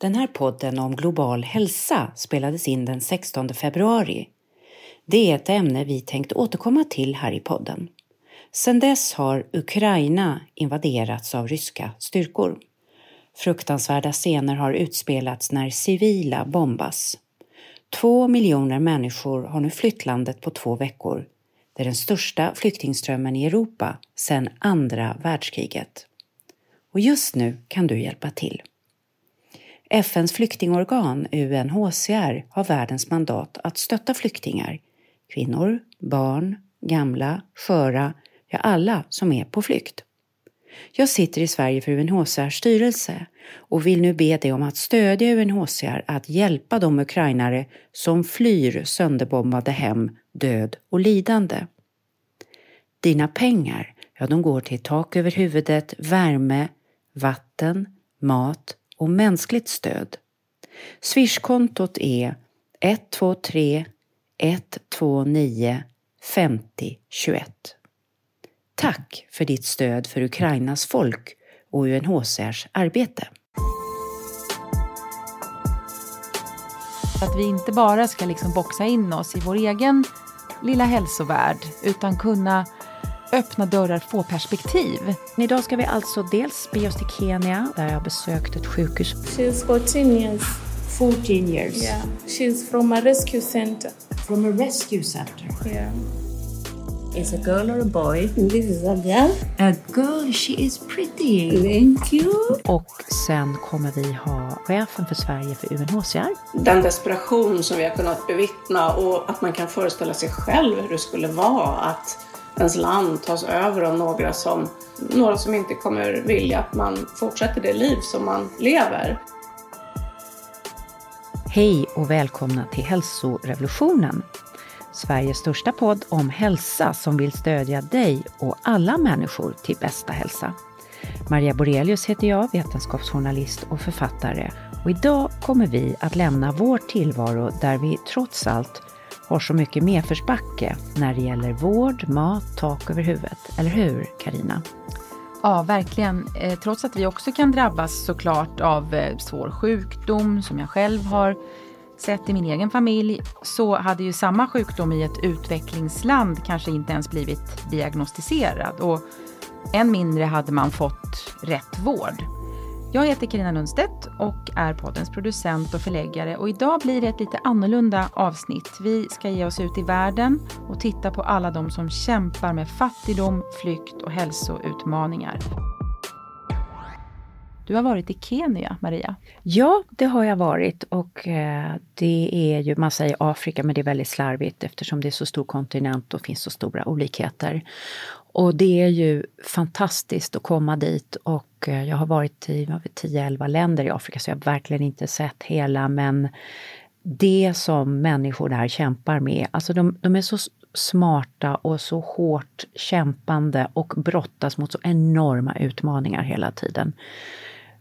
Den här podden om global hälsa spelades in den 16 februari. Det är ett ämne vi tänkt återkomma till här i podden. Sedan dess har Ukraina invaderats av ryska styrkor. Fruktansvärda scener har utspelats när civila bombas. Två miljoner människor har nu flytt landet på två veckor. Det är den största flyktingströmmen i Europa sedan andra världskriget. Och just nu kan du hjälpa till. FNs flyktingorgan UNHCR har världens mandat att stötta flyktingar, kvinnor, barn, gamla, sköra, ja alla som är på flykt. Jag sitter i Sverige för UNHCRs styrelse och vill nu be dig om att stödja UNHCR att hjälpa de ukrainare som flyr sönderbombade hem, död och lidande. Dina pengar, ja de går till tak över huvudet, värme, vatten, mat och mänskligt stöd. Swishkontot är 123 129 50 21. Tack för ditt stöd för Ukrainas folk och UNHCRs arbete. Att vi inte bara ska liksom boxa in oss i vår egen lilla hälsovärld utan kunna öppna dörrar, få perspektiv. Idag ska vi alltså dels bege oss till Kenya där jag besökt ett sjukhus. She's 14 years. 14 years. Yeah. She's from a rescue center. From a rescue center. Yeah. Is a girl or a boy? This is a girl. A girl, she is pretty. Thank you. Och sen kommer vi ha chefen för Sverige för UNHCR. Den desperation som vi har kunnat bevittna och att man kan föreställa sig själv hur det skulle vara att ens land tas över av några som, några som inte kommer vilja att man fortsätter det liv som man lever. Hej och välkomna till Hälsorevolutionen. Sveriges största podd om hälsa som vill stödja dig och alla människor till bästa hälsa. Maria Borelius heter jag, vetenskapsjournalist och författare. Och idag kommer vi att lämna vår tillvaro där vi trots allt har så mycket medförsbacke när det gäller vård, mat, tak över huvudet. Eller hur, Karina? Ja, verkligen. Eh, trots att vi också kan drabbas såklart av eh, svår sjukdom som jag själv har sett i min egen familj så hade ju samma sjukdom i ett utvecklingsland kanske inte ens blivit diagnostiserad och än mindre hade man fått rätt vård. Jag heter Karina Lundstedt och är poddens producent och förläggare och idag blir det ett lite annorlunda avsnitt. Vi ska ge oss ut i världen och titta på alla de som kämpar med fattigdom, flykt och hälsoutmaningar. Du har varit i Kenya, Maria. Ja, det har jag varit och eh, det är ju, man säger Afrika men det är väldigt slarvigt eftersom det är så stor kontinent och finns så stora olikheter. Och det är ju fantastiskt att komma dit och eh, jag har varit i 10-11 länder i Afrika så jag har verkligen inte sett hela men det som människor där kämpar med, alltså de, de är så smarta och så hårt kämpande och brottas mot så enorma utmaningar hela tiden.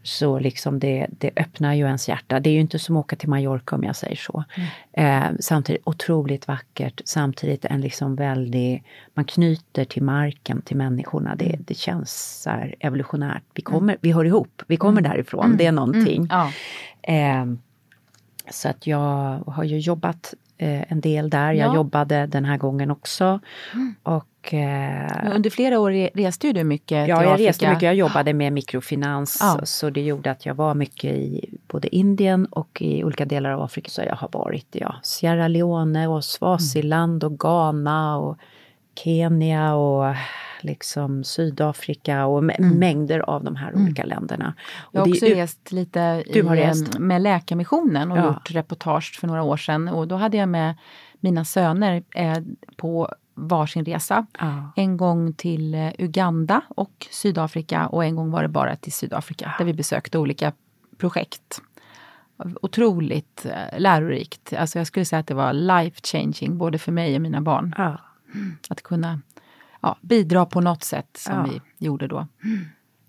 Så liksom det, det öppnar ju ens hjärta. Det är ju inte som att åka till Mallorca om jag säger så. Mm. Eh, samtidigt otroligt vackert, samtidigt en liksom väldig... Man knyter till marken, till människorna. Det, mm. det känns så här evolutionärt. Vi, kommer, mm. vi hör ihop, vi kommer mm. därifrån. Mm. Det är någonting. Ja. Eh, så att jag har ju jobbat eh, en del där. Jag jobbade den här gången också. Mm. Och, eh, Under flera år reste du mycket Ja, jag reste mycket. Jag jobbade med mikrofinans ja. så det gjorde att jag var mycket i både Indien och i olika delar av Afrika. Så jag har varit i ja, Sierra Leone och Swaziland och Ghana och Kenya och liksom Sydafrika och mm. mängder av de här mm. olika länderna. jag har också rest lite i, rest. med Läkarmissionen och ja. gjort reportage för några år sedan och då hade jag med mina söner eh, på varsin resa. Ja. En gång till eh, Uganda och Sydafrika och en gång var det bara till Sydafrika ja. där vi besökte olika projekt. Otroligt eh, lärorikt. Alltså jag skulle säga att det var life changing både för mig och mina barn. Ja. Att kunna ja, bidra på något sätt som ja. vi gjorde då.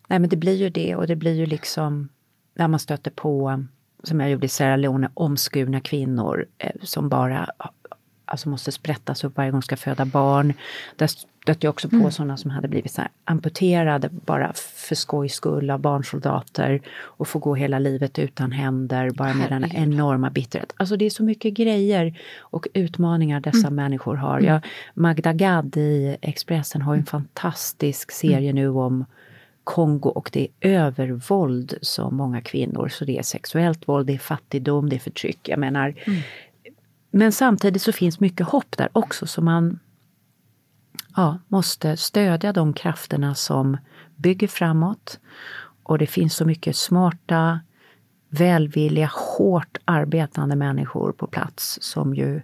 Nej men det blir ju det och det blir ju liksom när man stöter på, som jag gjorde i Sierra Leone, omskurna kvinnor eh, som bara alltså måste sprättas upp varje gång ska föda barn. Där stötte jag också på mm. sådana som hade blivit så amputerade bara för skojs skull av barnsoldater och får gå hela livet utan händer bara med den enorma bitterhet. Alltså det är så mycket grejer och utmaningar dessa mm. människor har. Jag, Magda Gad i Expressen har en mm. fantastisk serie nu om Kongo och det är övervåld som många kvinnor, så det är sexuellt våld, det är fattigdom, det är förtryck. Jag menar, mm. Men samtidigt så finns mycket hopp där också så man ja, måste stödja de krafterna som bygger framåt. Och det finns så mycket smarta, välvilliga, hårt arbetande människor på plats som ju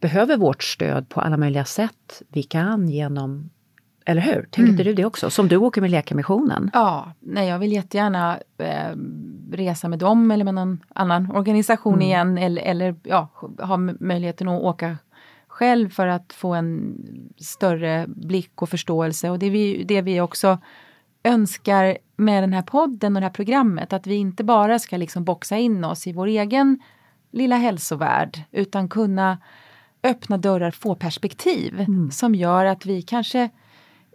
behöver vårt stöd på alla möjliga sätt vi kan genom eller hur? Tänker mm. inte du det också? Som du åker med Läkarmissionen? Ja, nej jag vill jättegärna eh, resa med dem eller med någon annan organisation mm. igen eller, eller ja, ha möjligheten att åka själv för att få en större blick och förståelse. Och det vi, det vi också önskar med den här podden och det här programmet, att vi inte bara ska liksom boxa in oss i vår egen lilla hälsovärld, utan kunna öppna dörrar, få perspektiv mm. som gör att vi kanske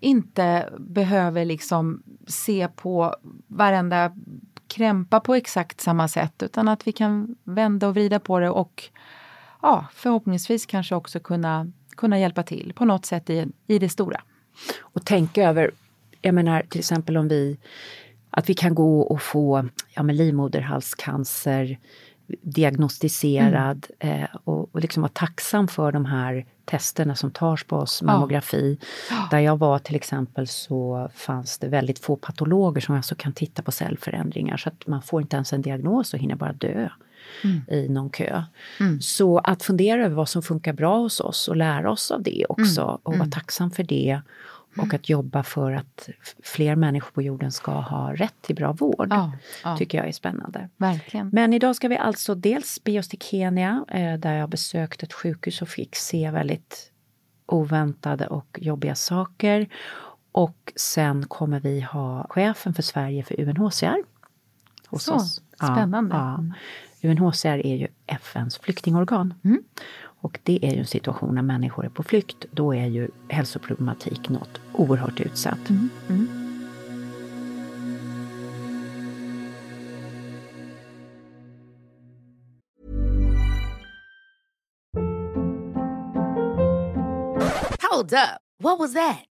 inte behöver liksom se på varenda krämpa på exakt samma sätt utan att vi kan vända och vrida på det och ja, förhoppningsvis kanske också kunna, kunna hjälpa till på något sätt i, i det stora. Och tänka över, jag menar till exempel om vi, att vi kan gå och få ja, men livmoderhalscancer diagnostiserad mm. eh, och, och liksom vara tacksam för de här testerna som tas på oss, mammografi. Ja. Där jag var till exempel så fanns det väldigt få patologer som alltså kan titta på cellförändringar så att man får inte ens en diagnos och hinner bara dö mm. i någon kö. Mm. Så att fundera över vad som funkar bra hos oss och lära oss av det också mm. och vara mm. tacksam för det. Och att jobba för att fler människor på jorden ska ha rätt till bra vård. Ja, ja. tycker jag är spännande. Verkligen. Men idag ska vi alltså dels bege oss till Kenya eh, där jag besökt ett sjukhus och fick se väldigt oväntade och jobbiga saker. Och sen kommer vi ha chefen för Sverige för UNHCR hos Så, oss. Spännande. Ja, ja. UNHCR är ju FNs flyktingorgan. Mm. Och det är ju en situation när människor är på flykt. Då är ju hälsoproblematik något oerhört utsatt. Mm. Mm. Hold up. What was that?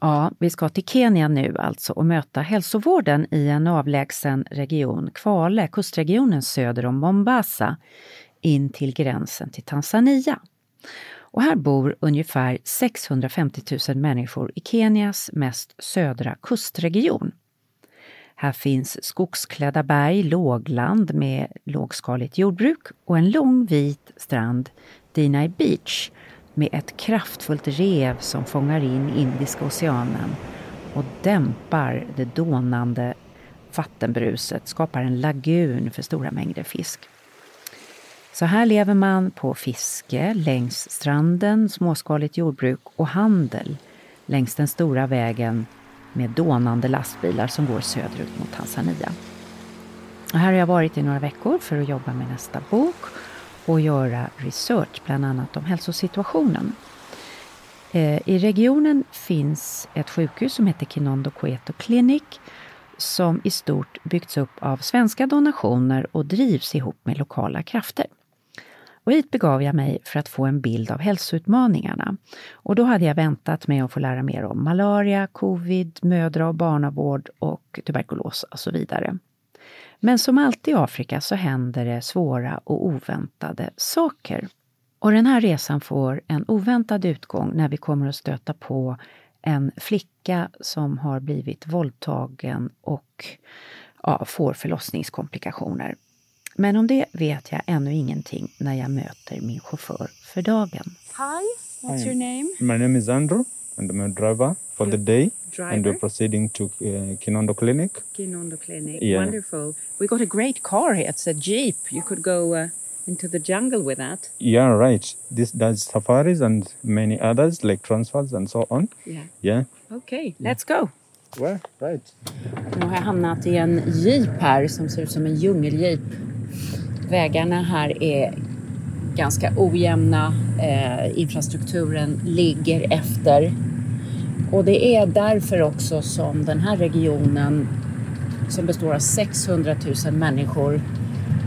Ja, vi ska till Kenya nu alltså och möta hälsovården i en avlägsen region, Kwale, kustregionen söder om Mombasa, in till gränsen till Tanzania. Och här bor ungefär 650 000 människor i Kenias mest södra kustregion. Här finns skogsklädda berg, lågland med lågskaligt jordbruk och en lång vit strand, Dinai Beach, med ett kraftfullt rev som fångar in Indiska oceanen och dämpar det dånande vattenbruset, skapar en lagun för stora mängder fisk. Så här lever man på fiske längs stranden, småskaligt jordbruk och handel längs den stora vägen med dånande lastbilar som går söderut mot Tanzania. Och här har jag varit i några veckor för att jobba med nästa bok och göra research, bland annat om hälsosituationen. Eh, I regionen finns ett sjukhus som heter Kinondo Coeto Clinic som i stort byggts upp av svenska donationer och drivs ihop med lokala krafter. Och hit begav jag mig för att få en bild av hälsoutmaningarna. Och då hade jag väntat mig att få lära mer om malaria, covid, mödra och barnavård och tuberkulos och så vidare. Men som alltid i Afrika så händer det svåra och oväntade saker. Och den här resan får en oväntad utgång när vi kommer att stöta på en flicka som har blivit våldtagen och ja, får förlossningskomplikationer. Men om det vet jag ännu ingenting när jag möter min chaufför för dagen. Hi, what's your name? My name is Andrew, and I'm a driver for the day. driver? And we're proceeding to uh, Kinondo Clinic. Kinondo Clinic. Yeah. Wonderful. We got a great car here. It's a Jeep. You could go uh, into the jungle with that. Yeah, right. This does safaris and many others like transfers and so on. Yeah. Yeah. Okay, let's go. Well, right. Nu har jag hamnat i en jeep här som ser ut som en djungeljeep. Vägarna här är ganska ojämna. Eh, infrastrukturen ligger efter. Och det är därför också som den här regionen som består av 600 000 människor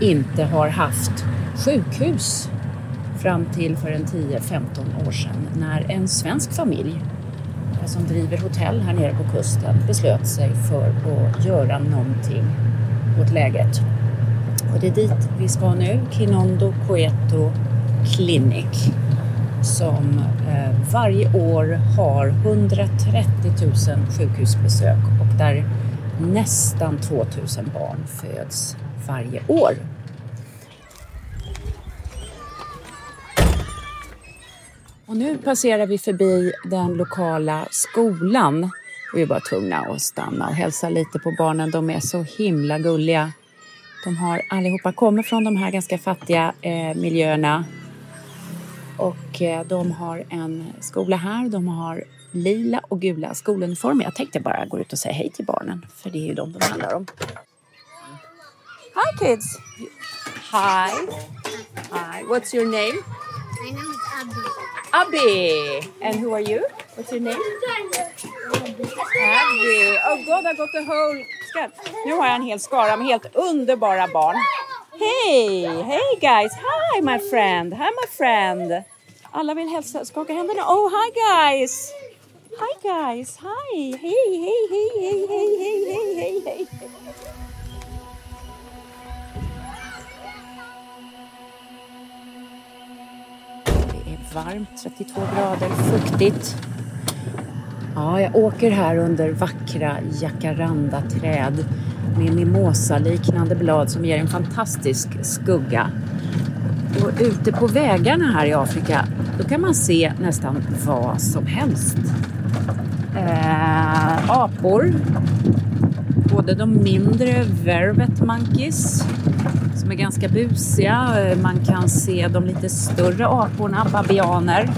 inte har haft sjukhus fram till för en 10-15 år sedan när en svensk familj eh, som driver hotell här nere på kusten beslöt sig för att göra någonting åt läget. Och det är dit vi ska nu, Kinondo Coeto Clinic som eh, varje år har 130 000 sjukhusbesök och där nästan 2 000 barn föds varje år. Och nu passerar vi förbi den lokala skolan. Vi är bara tvungna att stanna och hälsa lite på barnen. De är så himla gulliga. De har allihopa kommit från de här ganska fattiga eh, miljöerna. Och eh, de har en skola här. De har lila och gula skoluniformer. Jag tänkte bara gå ut och säga hej till barnen. För det är ju de det handlar om. Hi kids! Hi! Hi! What's your name? My name is Abby. Abby! And who are you? What's your name? Abby! Oh god, I got the whole scan. Nu har jag en hel skara med helt underbara barn. Hej! Hej guys! Hi my friend! Hi my friend! Alla vill hälsa, skaka händerna. Oh hi guys! Hi guys! Hi! Hej, hej, hej, hej, hej, hej, hej, hej, hej! Det är varmt, 32 grader, fuktigt. Ja, jag åker här under vackra jacarandaträd med mimosa-liknande blad som ger en fantastisk skugga. Och ute på vägarna här i Afrika, då kan man se nästan vad som helst. Äh, apor, både de mindre vervet monkeys som är ganska busiga. Eh, man kan se de lite större aporna, babianer.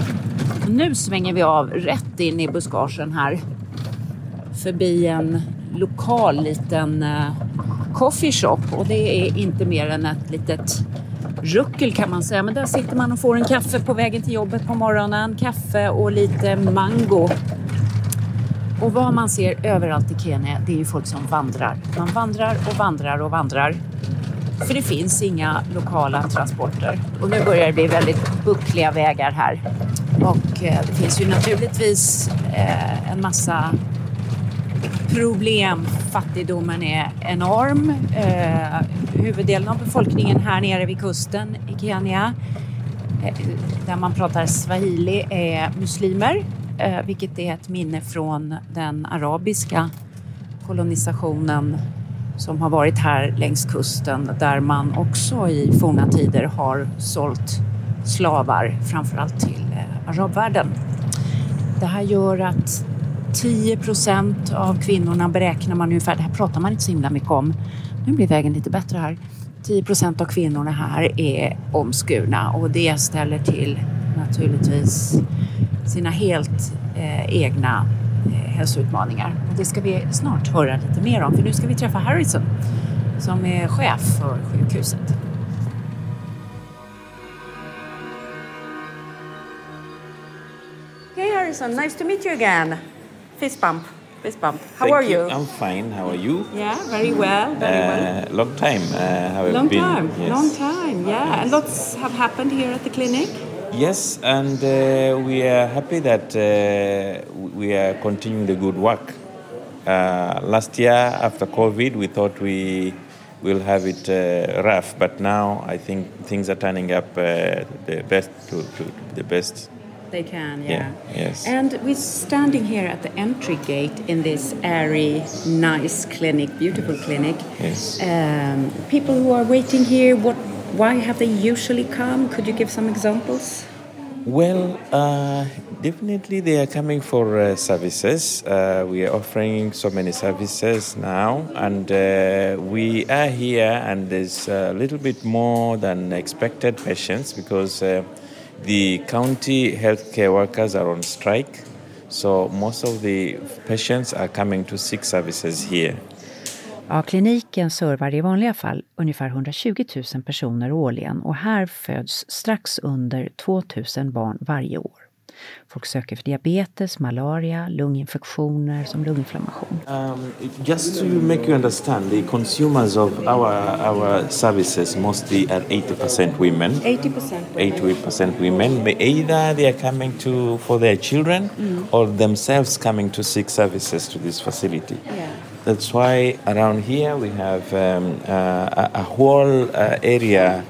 Nu svänger vi av rätt in i buskagen här. Förbi en lokal liten coffeeshop. coffee shop och det är inte mer än ett litet ruckel kan man säga. Men där sitter man och får en kaffe på vägen till jobbet på morgonen. Kaffe och lite mango. Och vad man ser överallt i Kenya, det är ju folk som vandrar. Man vandrar och vandrar och vandrar. För det finns inga lokala transporter. Och nu börjar det bli väldigt buckliga vägar här. Och eh, det finns ju naturligtvis eh, en massa problem. Fattigdomen är enorm. Eh, huvuddelen av befolkningen här nere vid kusten i Kenya, eh, där man pratar swahili, är muslimer. Eh, vilket är ett minne från den arabiska kolonisationen som har varit här längs kusten där man också i forna tider har sålt slavar, framförallt till eh, arabvärlden. Det här gör att 10 procent av kvinnorna beräknar man ungefär, det här pratar man inte så himla mycket om. Nu blir vägen lite bättre här. 10 procent av kvinnorna här är omskurna och det ställer till naturligtvis sina helt eh, egna eh, hälsoutmaningar. Och det ska vi snart höra lite mer om för nu ska vi träffa Harrison som är chef för sjukhuset. Harrison, nice to meet you again. Fist bump, fist bump. How Thank are you? I'm fine. How are you? Yeah, very well, very well. Uh, long time. Uh, how have Long been? time, Yes. long time, yeah. And lots have happened here at the clinic. Yes, and uh, we are happy that uh, we are continuing the good work. Uh, last year, after COVID, we thought we will have it uh, rough, but now I think things are turning up uh, the best to, to the best. They can, Yeah, yes. And we're standing here at the entry gate in this airy, nice clinic, beautiful clinic. Yes. Um, people who are waiting here, what, why have they usually come? Could you give some examples? Well, uh, definitely they are coming for uh, services. Uh, we are offering so many services now, and uh, we are here, and there's a little bit more than expected patients because uh, the county healthcare workers are on strike. So most of the patients are coming to seek services here. Ja, kliniken servar i vanliga fall ungefär 120 000 personer årligen och här föds strax under 2 000 barn varje år. Folk söker för diabetes, malaria, lunginfektioner som lunginflammation. Um, just to make you understand, the consumers of our our services mostly are 80% women. 80%. 80% women. But Either they are coming to for their children Mm. or themselves coming to seek services to this facility. Yeah. That's why around here we have um, uh, a, a whole uh, area,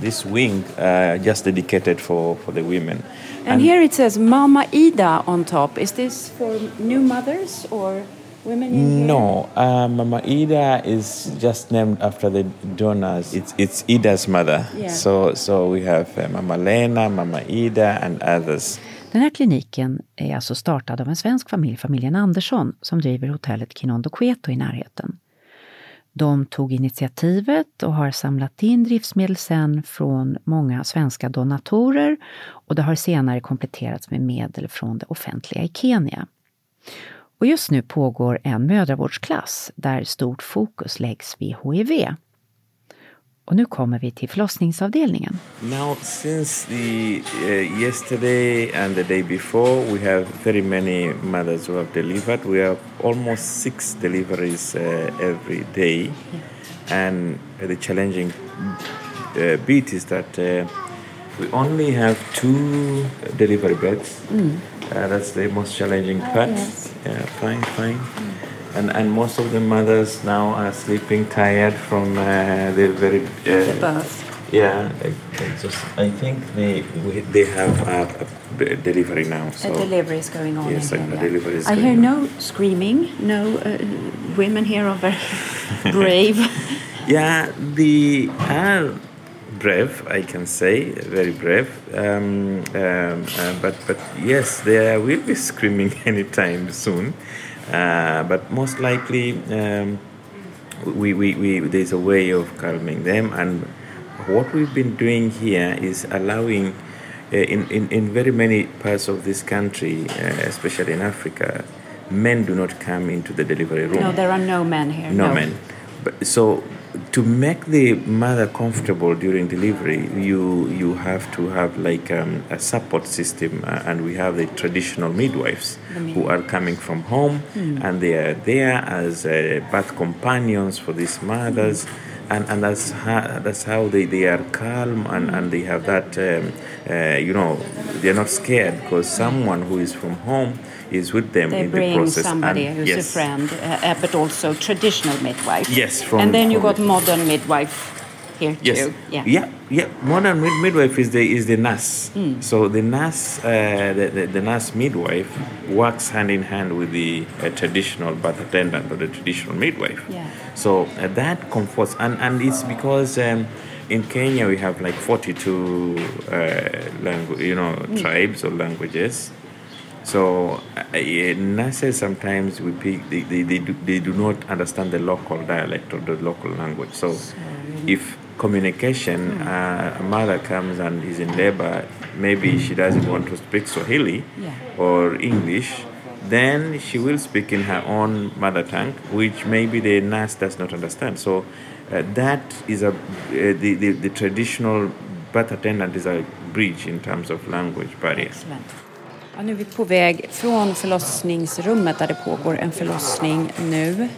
this wing, uh, just dedicated for, for the women. And, here it says Mama Ida on top. Is this for new mothers or women in here? No, uh, Mama Ida is just named after the donors. It's it's Ida's mother. Yeah. So so we have uh, Mama Lena, Mama Ida, and others. Den här kliniken är alltså startad av en svensk familj, familjen Andersson, som driver hotellet Kinondo Queto i närheten. De tog initiativet och har samlat in driftsmedel sen från många svenska donatorer och det har senare kompletterats med medel från det offentliga i Kenya. Och just nu pågår en mödravårdsklass där stort fokus läggs vid HIV. Och nu kommer vi till förlossningsavdelningen. Now, since the uh, yesterday and the day before, we have very many mothers who have delivered. We have almost six deliveries uh, every day, and the challenging uh, bit is that uh, we only have two delivery beds. Uh, that's the most challenging part. Yeah, fine, fine. And, and most of the mothers now are sleeping tired from uh, the very uh, birth. yeah, just I think they we, they have a, a delivery now. So A delivery is going on Yes, in a yeah. delivery is going on. I hear on. no screaming. No uh, women here are very brave. Yeah, they are brave. I can say very brave. Um, um, uh, but but yes, they will be screaming anytime soon. Uh, but most likely, um, we, we, we there's a way of calming them. And what we've been doing here is allowing uh, in, in, in very many parts of this country uh, especially in africa men do not come into the delivery room. No, there are no men here. no men. But, so to make the mother comfortable during delivery you you have to have like um, a support system uh, and we have the traditional midwives who are coming from home and they are there as uh, birth companions for these mothers and, and that's how, that's how they, they are calm and, and they have that um, uh, you know they're not scared because someone who is from home is with them They in the bring process somebody and who's yes. a friend, uh, uh, but also traditional midwife. Yes, from- and then you got the- modern midwife here Yes. too. Yeah. yeah, yeah. Modern mid- midwife is the is the nurse. Hmm. So the nurse, uh, the, the, the nurse midwife, works hand in hand with the uh, traditional birth attendant or the traditional midwife. Yeah. So uh, that comforts, and and it's because. Um, in Kenya, we have like 42 uh, langu- you know, Hmm. tribes or languages. So uh, nurses sometimes we pick, they, they, they, do, they do not understand the local dialect or the local language. So if communication, uh, a mother comes and is in labor, maybe she doesn't want to speak Swahili Yeah. or English, then she will speak in her own mother tongue, which maybe the nurse does not understand. So uh, that is a uh, the, the, the traditional birth attendant is a bridge in terms of language barrier. Excellent. Ja, nu är vi på väg från förlossningsrummet där det pågår en förlossning nu.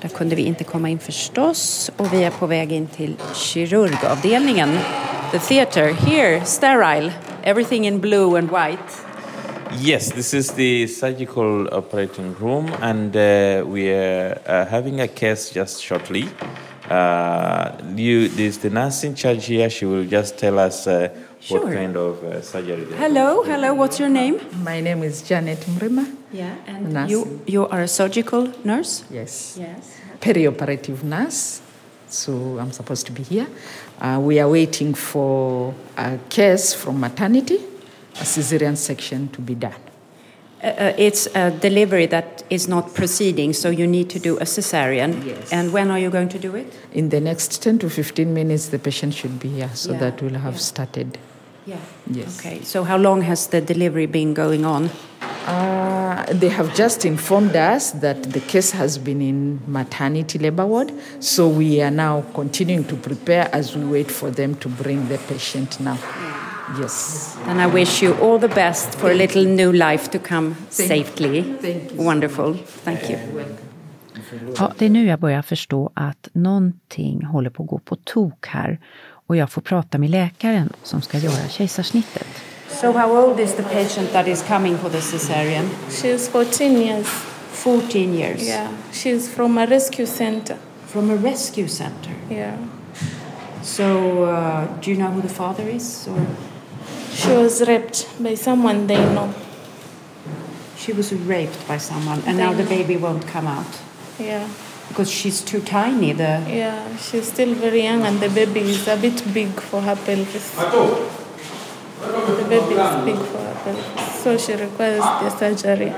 Där kunde vi inte komma in förstås och vi är på väg in till kirurgavdelningen. The theater, here, sterile, everything in blue and white. Yes, this is the surgical operating room, and uh, we are uh, having a case just shortly. Uh, you, this the nurse in charge here. She will just tell us uh, Sure. what kind of uh, surgery. they- Hello, hello, what's your name? My name is Janet Mrima. Yeah, and Nurse. you, you are a surgical nurse? Yes. Yes. Perioperative nurse. So I'm supposed to be here. Uh, we are waiting for a case from maternity, a cesarean section to be done. Uh, uh, it's a delivery that is not proceeding, so you need to do a cesarean. Yes. And when are you going to do it? In the next 10 to 15 minutes, the patient should be here so Yeah, that we'll have yeah. started. Yeah. Yes. Okay, so how long has the delivery been going on? Uh, they have just informed us that the case has been in maternity labor ward, so we are now continuing to prepare as we wait for them to bring the patient now. Yes. And I wish you all the best for a little new life to come Thank- safely. thank you Wonderful. Thank you. Ja, det är nu jag börjar förstå att någonting håller på att gå på tok här och jag får prata med läkaren som ska göra kejsarsnittet. So how old is the patient that is coming for the cesarean? She's 14 years. 14 years. Yeah. She's from a rescue center. From a rescue center. Yeah. So uh, do you know who the father is? Or She was raped by someone they know. she was raped by someone and now the baby won't come out Yeah. Because she's too tiny. The Yeah. She's still very young and the baby is a bit big for her pelvis. The baby is big for her pelvis. So she requires the surgery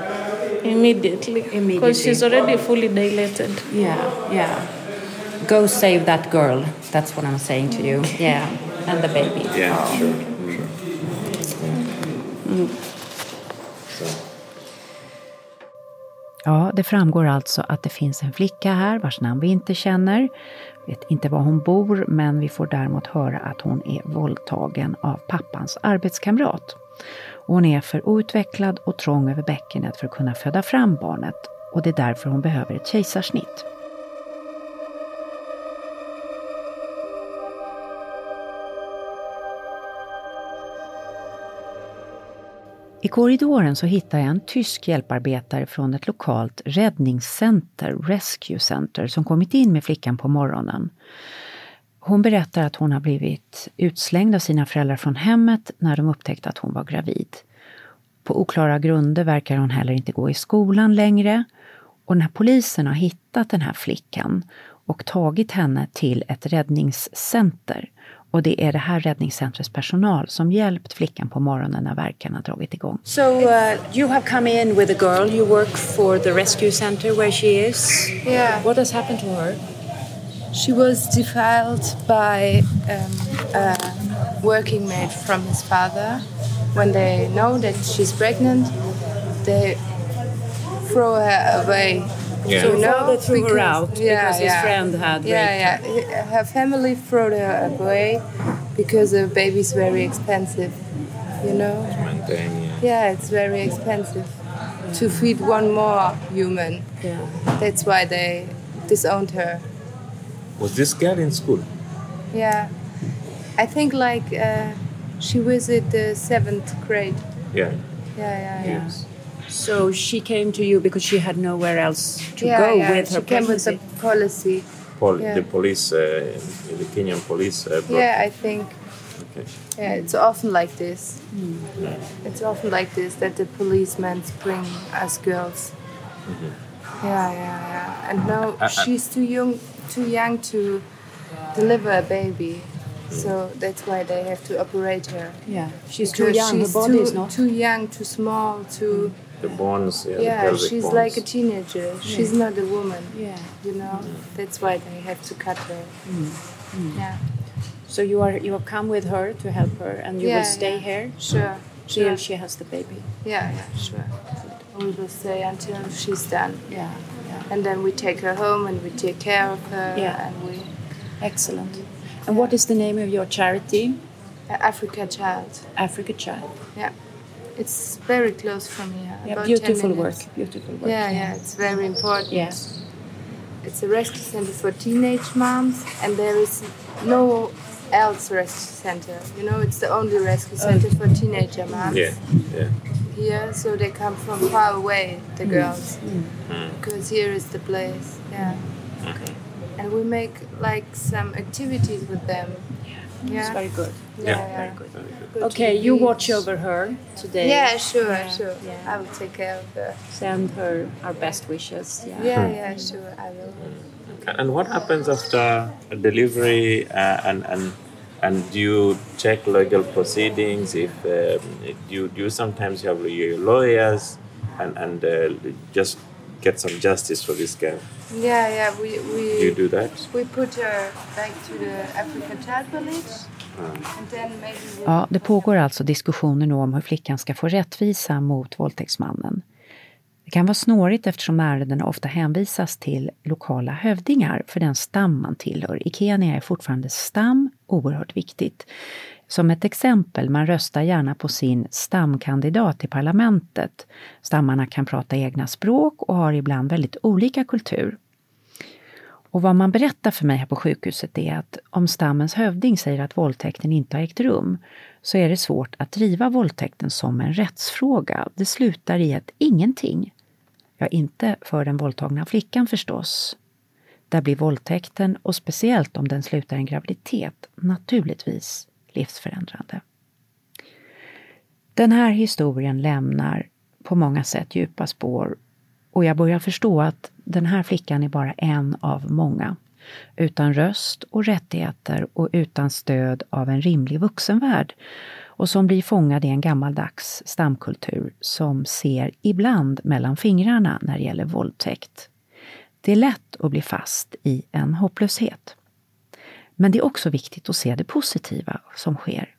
immediately. Immediately. Because she's already fully dilated. Yeah, yeah. Go save that girl. That's what I'm saying to you. Yeah, and the baby. Yeah, sure. Mm. Ja, det framgår alltså att det finns en flicka här vars namn vi inte känner. Vet inte var hon bor, men vi får däremot höra att hon är våldtagen av pappans arbetskamrat. Och hon är för outvecklad och trång över bäckenet för att kunna föda fram barnet och det är därför hon behöver ett kejsarsnitt. I korridoren så hittar jag en tysk hjälparbetare från ett lokalt räddningscenter, Rescue Center, som kommit in med flickan på morgonen. Hon berättar att hon har blivit utslängd av sina föräldrar från hemmet när de upptäckte att hon var gravid. På oklara grunder verkar hon heller inte gå i skolan längre. Och när polisen har hittat den här flickan och tagit henne till ett räddningscenter och det är det här räddningscentrets personal som hjälpt flickan på morgonen när verkarna dragit igång. So uh, you have come in with a girl. You work for the rescue center where she is. Yeah. What has happened to her? She was defiled by um, a working maid from his father. When they know that she's pregnant, they throw her away. Yeah. So now know, father threw her because- out because his friend had yeah, raped yeah. her. Her family threw her away because the baby's very expensive. You know. Maintain, yeah. Yeah, it's very expensive to feed one more human. Yeah. That's why they disowned her. Was this girl in school? Yeah, I think like uh, she was at the seventh grade. Yeah. Yeah, yeah, yeah. Yeah. So she came to you because she had nowhere else to yeah, go yeah. with she her came with the policy. Pol- Yeah. The police, uh, the Kenyan police. Uh, brought- Yeah, I think. Okay. Yeah, it's often like this. It's often like this that the policemen bring us girls. Yeah, yeah, yeah. And now I- I- she's too young, too young to deliver a baby. So that's why they have to operate her. Yeah, she's too young. She's Her body too, is not. too young, too small, too. The bones, yeah, Yeah, pelvic she's bones. like a teenager. She's not a woman. Yeah. You know, mm. that's why they have to cut her. Mm. Mm. Yeah. So you are you have come with her to help her, and you Yeah, will stay yeah. here Sure. till Sure. she has the baby. Yeah, yeah, sure. We will stay until she's done. Yeah, yeah. And then we take her home and we take care of her. Yeah. And we Excellent. And what is the name of your charity? Africa Child. Africa Child. Yeah. It's very close from here. Yeah, about beautiful minutes. work. Beautiful work. Yeah, yeah, it's very important. Yeah. It's a rescue center for teenage moms, and there is no else rescue center. You know, it's the only rescue center for teenager moms Yeah, yeah. here. So they come from far away, the girls, Mm. because here is the place. Yeah, Mhm. and we make like some activities with them. Yeah, yeah. It's very good. Yeah, Yeah. yeah. good. Go Okay, the you beach. watch over her today. Yeah, sure, Yeah, sure. yeah. I will take care of her. Send her our best wishes. Yeah. Yeah, yeah, sure, I will. And what happens after delivery? Uh, and and and do you check legal proceedings? If um, do you do you sometimes have your lawyers and and uh, just get some justice for this girl? Yeah, yeah, we we. Do you do that? We put her back to the African Child Village, Ja, det pågår alltså diskussioner nu om hur flickan ska få rättvisa mot våldtäktsmannen. Det kan vara snårigt eftersom ärendena ofta hänvisas till lokala hövdingar för den stam man tillhör. I Kenya är fortfarande stam oerhört viktigt. Som ett exempel, man röstar gärna på sin stamkandidat i parlamentet. Stammarna kan prata egna språk och har ibland väldigt olika kultur. Och vad man berättar för mig här på sjukhuset är att om stammens hövding säger att våldtäkten inte har ägt rum så är det svårt att driva våldtäkten som en rättsfråga. Det slutar i ett ingenting. Ja, inte för den våldtagna flickan förstås. Där blir våldtäkten, och speciellt om den slutar i en graviditet, naturligtvis livsförändrande. Den här historien lämnar på många sätt djupa spår och jag börjar förstå att den här flickan är bara en av många. Utan röst och rättigheter och utan stöd av en rimlig vuxenvärld och som blir fångad i en gammaldags stamkultur som ser ibland mellan fingrarna när det gäller våldtäkt. Det är lätt att bli fast i en hopplöshet. Men det är också viktigt att se det positiva som sker.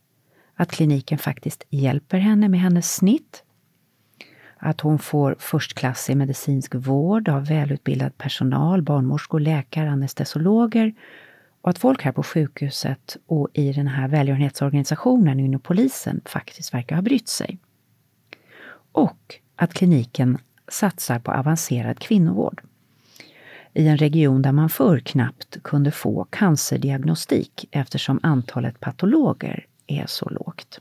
Att kliniken faktiskt hjälper henne med hennes snitt, att hon får förstklassig medicinsk vård av välutbildad personal, barnmorskor, läkare, anestesiologer och att folk här på sjukhuset och i den här välgörenhetsorganisationen inom polisen faktiskt verkar ha brytt sig. Och att kliniken satsar på avancerad kvinnovård i en region där man förr knappt kunde få cancerdiagnostik eftersom antalet patologer är så lågt.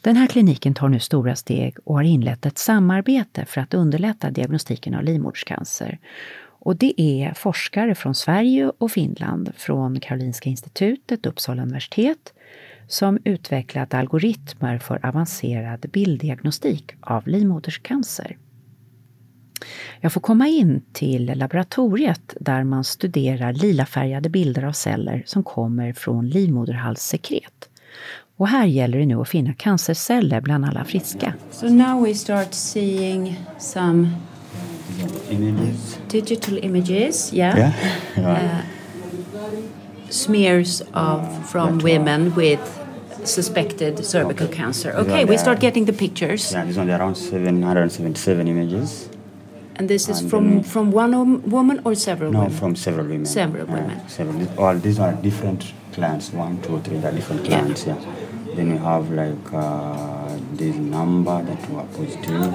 Den här kliniken tar nu stora steg och har inlett ett samarbete för att underlätta diagnostiken av livmoderscancer. Och det är forskare från Sverige och Finland, från Karolinska institutet, Uppsala universitet, som utvecklat algoritmer för avancerad bilddiagnostik av livmoderscancer. Jag får komma in till laboratoriet där man studerar lilafärgade bilder av celler som kommer från livmoderhalssekret. Och här gäller det nu att finna cancerceller bland alla friska. So now we start seeing some Images. digital images, yeah. Yeah. yeah. Uh, smears of from women with suspected cervical cancer. Okay, we start getting the pictures. yeah, there's only around 777 images. And this is And from from one om- woman or several No, women? from several women. Several Yeah, women. several. All these are different clans. One, two, three. They're different Yeah. clans. Yeah. Then we have like uh, this number that were positive.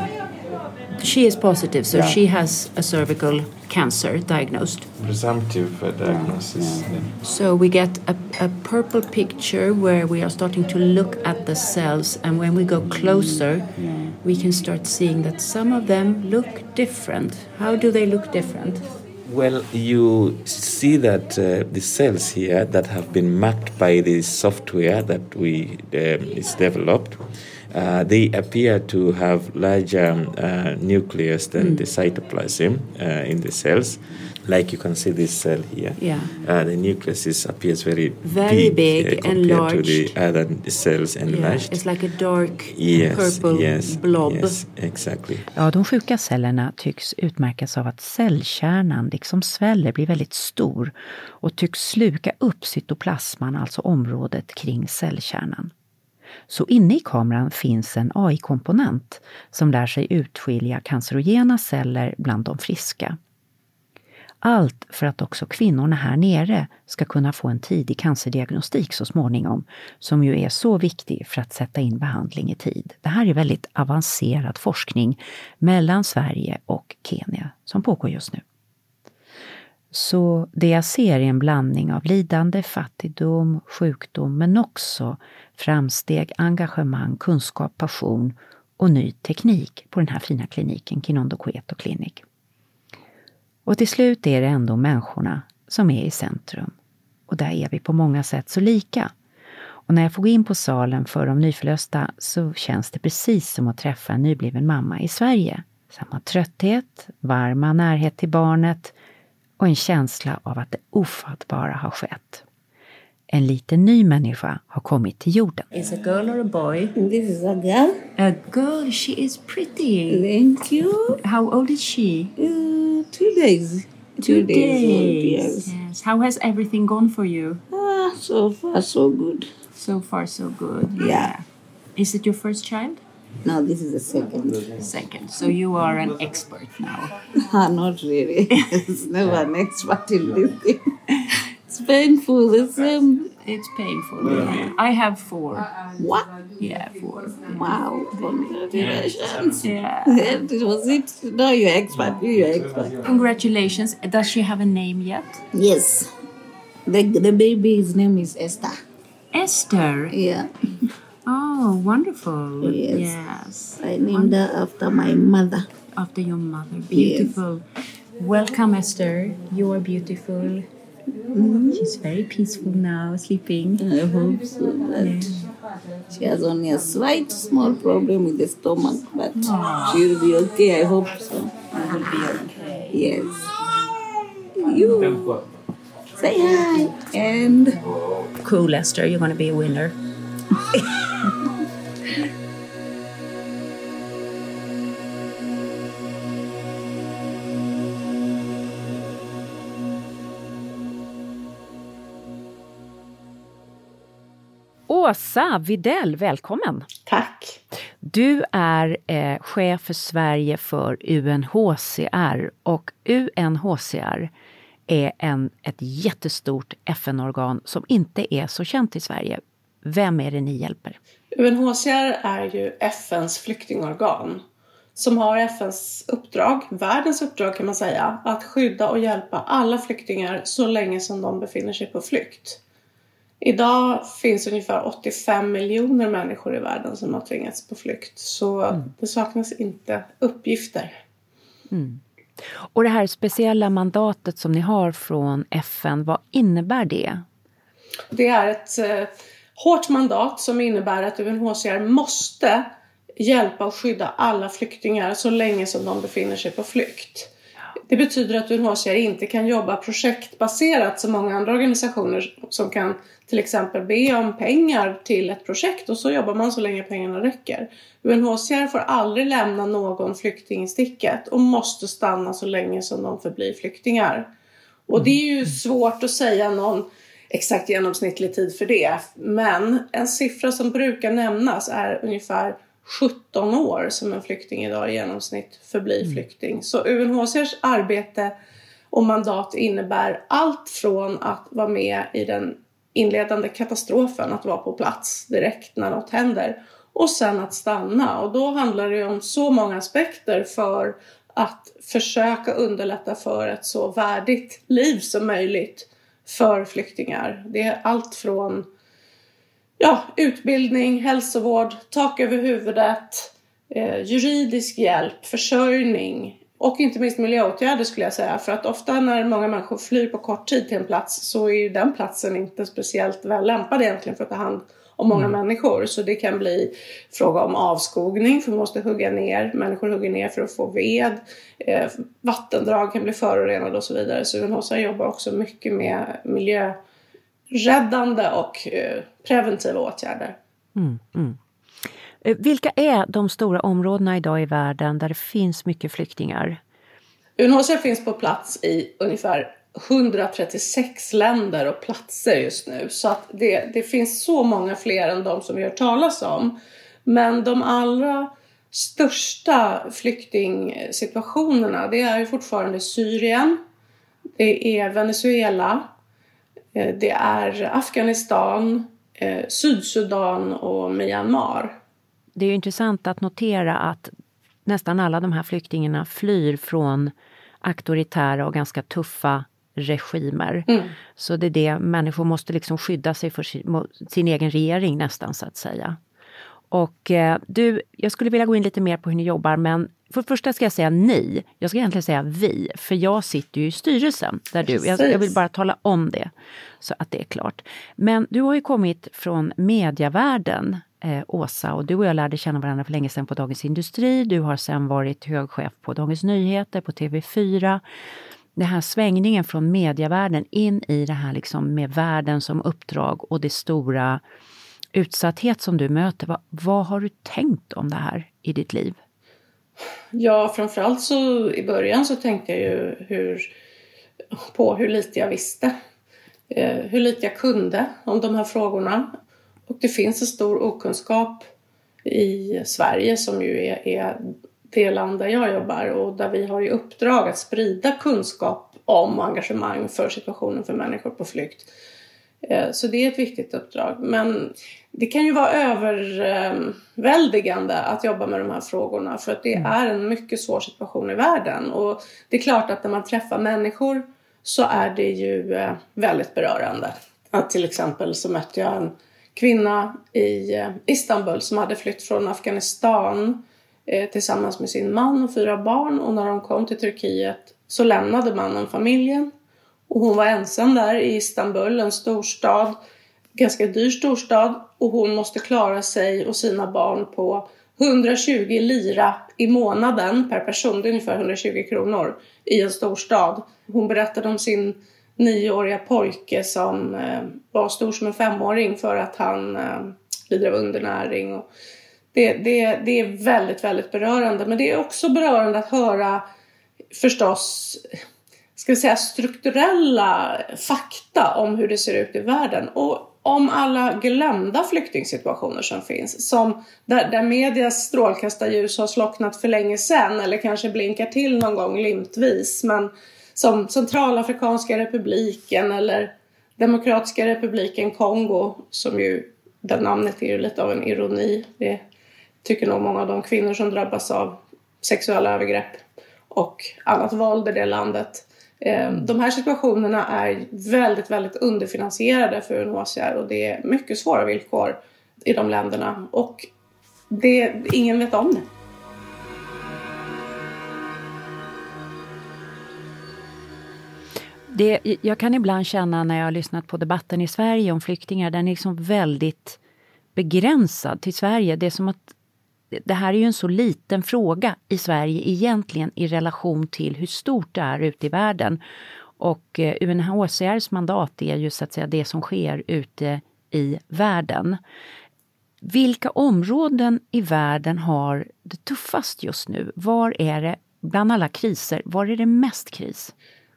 She is positive, so Yeah. she has a cervical cancer diagnosed. Presumptive uh, diagnosis. yeah. So we get a, a purple picture where we are starting to look at the cells, and when we go closer, we can start seeing that some of them look different. How do they look different? Well, you see that uh, the cells here that have been marked by the software that we um, is developed, Uh, they appear to have larger uh, nucleus than Mm. the cytoplasm uh, in the cells. Like you can see this cell here. Yeah. Uh, the nucleus is, appears very, Very big, big uh, and compared to large. the other cells Yeah, enlarged. it's like a dark Yes, purple yes, blob. yes, exactly. Ja, de sjuka cellerna tycks utmärkas av att cellkärnan liksom sväller, blir väldigt stor och tycks sluka upp cytoplasman, alltså området kring cellkärnan. Så inne i kameran finns en AI-komponent som lär sig utskilja cancerogena celler bland de friska. Allt för att också kvinnorna här nere ska kunna få en tidig cancerdiagnostik så småningom, som ju är så viktig för att sätta in behandling i tid. Det här är väldigt avancerad forskning mellan Sverige och Kenya som pågår just nu. Så det jag ser är en blandning av lidande, fattigdom, sjukdom men också framsteg, engagemang, kunskap, passion och ny teknik på den här fina kliniken, Kinondo Cueto Clinic. Och till slut är det ändå människorna som är i centrum. Och där är vi på många sätt så lika. Och när jag får gå in på salen för de nyförlösta så känns det precis som att träffa en nybliven mamma i Sverige. Samma trötthet, varma närhet till barnet och en känsla av att det ofattbara har skett. En liten ny människa har kommit till jorden. Is a girl or a boy? This is a girl. A girl. She is pretty. Thank you. How old is she? Uh, two days. Two days old, days. yes. Yes. How has everything gone for you? Ah, so far so good. So far, so good. Yeah. Is it your first child? No, this is the second. Second. So you are an expert now. Ah, not really. it's never an expert in this thing. It's painful. It's um, It's painful. Yeah. I have four. What? Yeah, four. Wow, congratulations. Yeah. That was it. No, you're expert. You're expert. Congratulations. Does she have a name yet? Yes. The, the baby's name is Esther. Esther. Yeah. Oh, wonderful. Yes. Yes. I named her after my mother. After your mother. Beautiful. Welcome, Esther. You are beautiful. Mm, she's very peaceful now, sleeping. I hope so. That She has only a slight small problem with the stomach, but she'll be okay. I hope so. She'll be okay. Yes. You say hi and Cool, Lester. You're going to be a winner. Åsa Videll, välkommen! Tack! Du är eh, chef för Sverige för UNHCR och UNHCR är en, ett jättestort FN-organ som inte är så känt i Sverige. Vem är det ni hjälper? UNHCR är ju FNs flyktingorgan som har FNs uppdrag, världens uppdrag kan man säga, att skydda och hjälpa alla flyktingar så länge som de befinner sig på flykt. Idag finns ungefär 85 miljoner människor i världen som har tvingats på flykt så det saknas inte uppgifter. Mm. Och det här speciella mandatet som ni har från FN, vad innebär det? Det är ett eh, hårt mandat som innebär att UNHCR måste hjälpa och skydda alla flyktingar så länge som de befinner sig på flykt. Det betyder att UNHCR inte kan jobba projektbaserat som många andra organisationer som kan till exempel be om pengar till ett projekt och så jobbar man så länge pengarna räcker. UNHCR får aldrig lämna någon flykting i sticket och måste stanna så länge som de förblir flyktingar. Och det är ju svårt att säga någon exakt genomsnittlig tid för det. Men en siffra som brukar nämnas är ungefär 17 år som en flykting idag i genomsnitt förblir flykting. Så UNHCRs arbete och mandat innebär allt från att vara med i den inledande katastrofen, att vara på plats direkt när något händer och sen att stanna. Och då handlar det om så många aspekter för att försöka underlätta för ett så värdigt liv som möjligt för flyktingar. Det är allt från ja, utbildning, hälsovård, tak över huvudet, eh, juridisk hjälp, försörjning och inte minst miljöåtgärder skulle jag säga. För att ofta när många människor flyr på kort tid till en plats så är ju den platsen inte speciellt väl lämpad egentligen för att ta hand och många Mm. människor. Så det kan bli fråga om avskogning för vi måste hugga ner. Människor hugger ner för att få ved. Eh, vattendrag kan bli förorenade och så vidare. Så UNHCR jobbar också mycket med miljöräddande och eh, preventiva åtgärder. Mm, mm. Eh, vilka är de stora områdena idag i världen där det finns mycket flyktingar? UNHCR finns på plats i ungefär 136 länder och platser just nu. Så att det, det finns så många fler än de som vi hört talas om. Men de allra största flyktingsituationerna det är ju fortfarande Syrien, det är Venezuela, eh, det är Afghanistan, eh, Sydsudan och Myanmar. Det är intressant att notera att nästan alla de här flyktingarna flyr från auktoritära och ganska tuffa regimer. Mm. Så det är det, människor måste liksom skydda sig för sin, sin egen regering nästan så att säga. Och eh, du, jag skulle vilja gå in lite mer på hur ni jobbar men för det första ska jag säga ni. Jag ska egentligen säga vi, för jag sitter ju i styrelsen där du, jag, jag vill bara tala om det så att det är klart. Men du har ju kommit från mediavärlden, eh, Åsa, och du och jag lärde känna varandra för länge sedan på Dagens Industri. Du har sen varit högchef på Dagens Nyheter, på TV4. Den här svängningen från medievärlden in i det här liksom med världen som uppdrag och det stora utsatthet som du möter. Vad, vad har du tänkt om det här i ditt liv? Ja, framförallt så i början så tänkte jag ju hur, på hur lite jag visste. Eh, hur lite jag kunde om de här frågorna. Och det finns en stor okunskap i Sverige som ju är, är det land där jag jobbar och där vi har i uppdrag att sprida kunskap om och engagemang för situationen för människor på flykt. Eh, Så det är ett viktigt uppdrag. Men det kan ju vara överväldigande att jobba med de här frågorna för att det är en mycket svår situation i världen. Och det är klart att när man träffar människor så är det ju eh, väldigt berörande. Att till exempel så mötte jag en kvinna i eh, Istanbul som hade flytt från Afghanistan eh, tillsammans med sin man och fyra barn. Och när de kom till Turkiet så lämnade mannen familjen. Och hon var ensam där i Istanbul, en storstad, ganska dyr storstad. Och hon måste klara sig och sina barn på 120 lira i månaden per person, det är ungefär 120 kronor i en storstad. Hon berättade om sin nioåriga pojke som eh, var stor som en femåring för att han eh, lider av undernäring. Och det, det, det är väldigt, väldigt berörande. Men det är också berörande att höra förstås ska vi säga, strukturella fakta om hur det ser ut i världen och om alla glömda flyktingsituationer som finns. Som där, där medias strålkastarljus har slocknat för länge sedan eller kanske blinkar till någon gång limtvis. Men som Centralafrikanska republiken eller Demokratiska republiken Kongo som ju, det namnet är ju lite av en ironi. Det tycker nog många av de kvinnor som drabbas av sexuella övergrepp och annat våld i det landet. Eh, de här situationerna är väldigt, väldigt underfinansierade för UNHCR och det är mycket svåra villkor i de länderna och det, ingen vet om det. Det, jag kan ibland känna när jag har lyssnat på debatten i Sverige om flyktingar, den är liksom väldigt begränsad till Sverige. Det är som att det här är ju en så liten fråga i Sverige egentligen i relation till hur stort det är ute i världen. Och eh, UNHCRs mandat är ju så att säga det som sker ute i världen. Vilka områden i världen har det tuffast just nu? Var är det, bland alla kriser, var är det mest kris?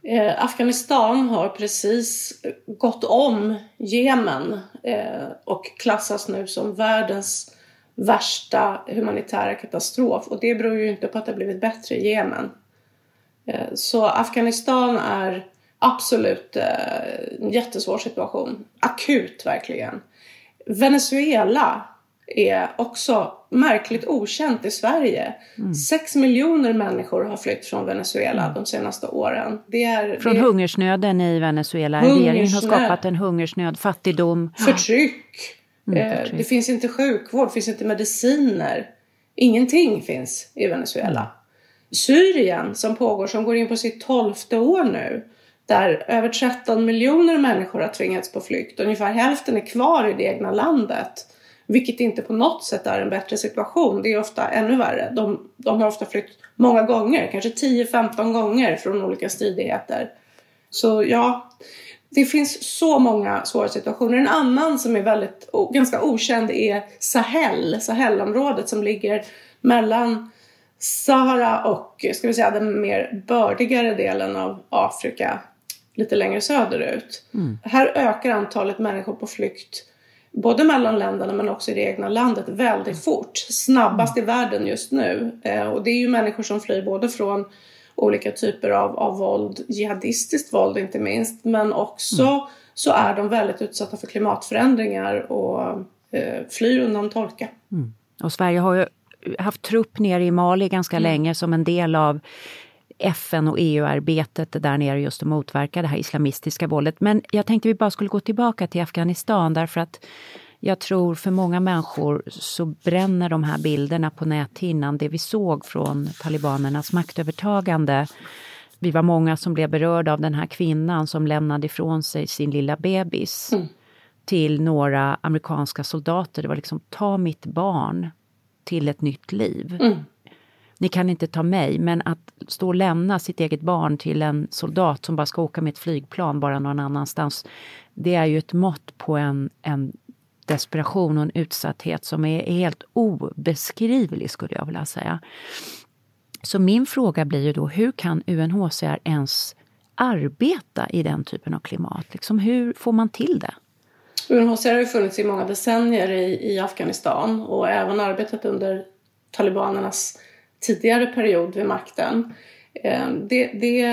Eh, Afghanistan har precis gått om Jemen eh, och klassas nu som världens värsta humanitära katastrof. Och det beror ju inte på att det har blivit bättre i Jemen. Eh, så Afghanistan är absolut eh, en jättesvår situation. Akut verkligen. Venezuela är också märkligt okänt i Sverige. Mm. Sex miljoner människor har flytt från Venezuela de senaste åren. Det är, Från det är hungersnöden i Venezuela. Regeringen har skapat en hungersnöd, fattigdom. förtryck. Mm, Eh, förtryck. Det finns inte sjukvård, det finns inte mediciner. Ingenting finns i Venezuela. Mm. Syrien som pågår, som går in på sitt tolfte år nu. där över 13 miljoner människor har tvingats på flykt. Ungefär hälften är kvar i det egna landet. Vilket inte på något sätt är en bättre situation. Det är ofta ännu värre. De, de har ofta flytt många gånger, kanske 10-15 gånger från olika stridigheter. Så ja, det finns så många svåra situationer. En annan som är väldigt, ganska okänd är Sahel, Sahelområdet som ligger mellan Sahara och ska vi säga, den mer bördigare delen av Afrika lite längre söderut. Mm. Här ökar antalet människor på flykt både mellan länderna men också i det egna landet väldigt fort. Snabbast i världen just nu. Eh, och det är ju människor som flyr både från olika typer av, av våld, jihadistiskt våld inte minst, men också mm. så är de väldigt utsatta för klimatförändringar och eh, flyr undan torka. Mm. Och Sverige har ju haft trupp nere i Mali ganska mm. länge som en del av FN och EU-arbetet där nere just att motverka det här islamistiska våldet. Men jag tänkte vi bara skulle gå tillbaka till Afghanistan därför att jag tror för många människor så bränner de här bilderna på näthinnan, det vi såg från talibanernas maktövertagande. Vi var många som blev berörda av den här kvinnan som lämnade ifrån sig sin lilla bebis mm. till några amerikanska soldater. Det var liksom, ta mitt barn till ett nytt liv. Mm. Ni kan inte ta mig, men att stå och lämna sitt eget barn till en soldat som bara ska åka med ett flygplan bara någon annanstans. Det är ju ett mått på en, en desperation och en utsatthet som är helt obeskrivlig skulle jag vilja säga. Så min fråga blir ju då, hur kan UNHCR ens arbeta i den typen av klimat? Liksom, hur får man till det? UNHCR har ju funnits i många decennier i, i Afghanistan och även arbetat under talibanernas tidigare period vid makten. Eh, det, det,